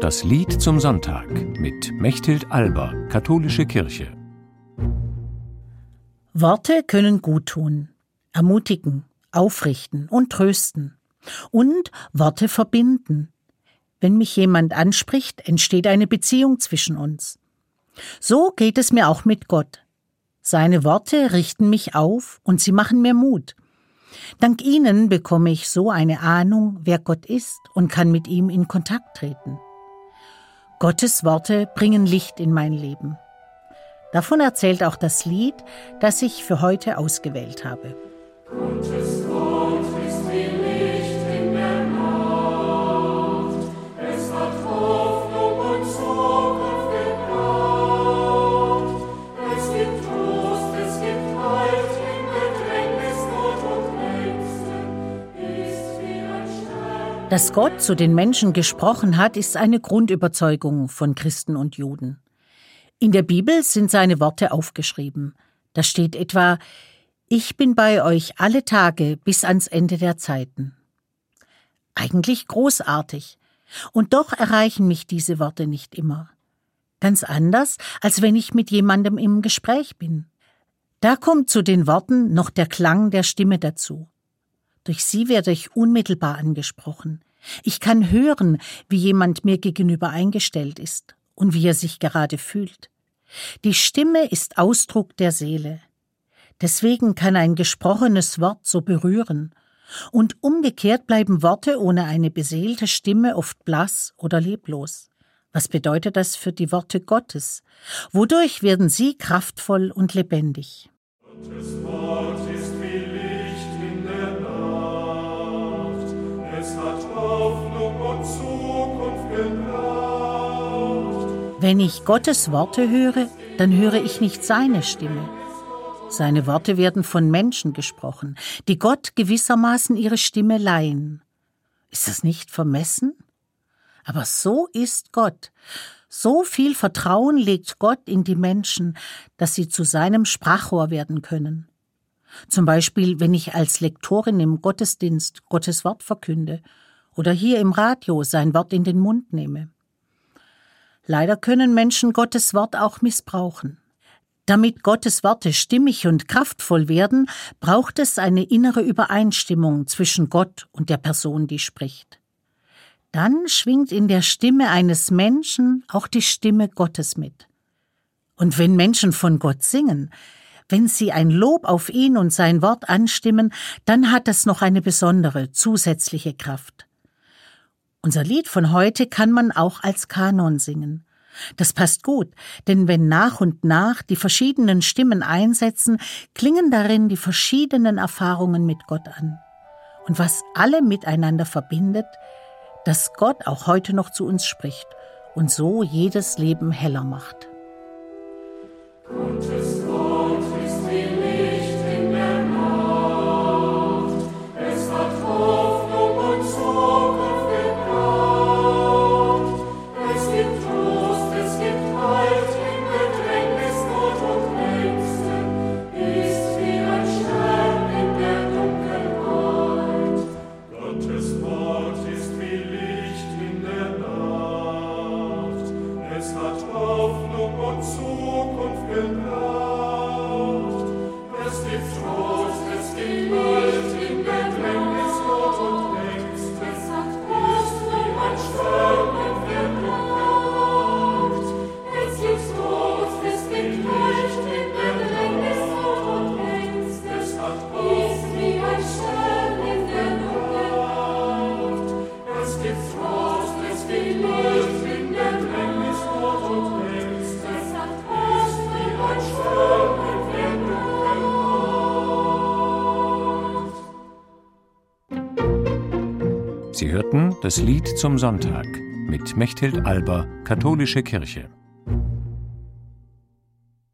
Das Lied zum Sonntag mit Mechthild Alber, Katholische Kirche. Worte können guttun, ermutigen, aufrichten und trösten. Und Worte verbinden. Wenn mich jemand anspricht, entsteht eine Beziehung zwischen uns. So geht es mir auch mit Gott. Seine Worte richten mich auf und sie machen mir Mut. Dank ihnen bekomme ich so eine Ahnung, wer Gott ist und kann mit ihm in Kontakt treten. Gottes Worte bringen Licht in mein Leben. Davon erzählt auch das Lied, das ich für heute ausgewählt habe. Dass Gott zu den Menschen gesprochen hat, ist eine Grundüberzeugung von Christen und Juden. In der Bibel sind seine Worte aufgeschrieben. Da steht etwa Ich bin bei euch alle Tage bis ans Ende der Zeiten. Eigentlich großartig. Und doch erreichen mich diese Worte nicht immer. Ganz anders, als wenn ich mit jemandem im Gespräch bin. Da kommt zu den Worten noch der Klang der Stimme dazu. Durch sie werde ich unmittelbar angesprochen. Ich kann hören, wie jemand mir gegenüber eingestellt ist und wie er sich gerade fühlt. Die Stimme ist Ausdruck der Seele. Deswegen kann ein gesprochenes Wort so berühren. Und umgekehrt bleiben Worte ohne eine beseelte Stimme oft blass oder leblos. Was bedeutet das für die Worte Gottes? Wodurch werden sie kraftvoll und lebendig? Gottes Wenn ich Gottes Worte höre, dann höre ich nicht seine Stimme. Seine Worte werden von Menschen gesprochen, die Gott gewissermaßen ihre Stimme leihen. Ist das nicht vermessen? Aber so ist Gott. So viel Vertrauen legt Gott in die Menschen, dass sie zu seinem Sprachrohr werden können. Zum Beispiel, wenn ich als Lektorin im Gottesdienst Gottes Wort verkünde oder hier im Radio sein Wort in den Mund nehme. Leider können Menschen Gottes Wort auch missbrauchen. Damit Gottes Worte stimmig und kraftvoll werden, braucht es eine innere Übereinstimmung zwischen Gott und der Person, die spricht. Dann schwingt in der Stimme eines Menschen auch die Stimme Gottes mit. Und wenn Menschen von Gott singen, wenn sie ein Lob auf ihn und sein Wort anstimmen, dann hat es noch eine besondere, zusätzliche Kraft. Unser Lied von heute kann man auch als Kanon singen. Das passt gut, denn wenn nach und nach die verschiedenen Stimmen einsetzen, klingen darin die verschiedenen Erfahrungen mit Gott an. Und was alle miteinander verbindet, dass Gott auch heute noch zu uns spricht und so jedes Leben heller macht. Sie hörten das Lied zum Sonntag mit Mechthild Alber, Katholische Kirche.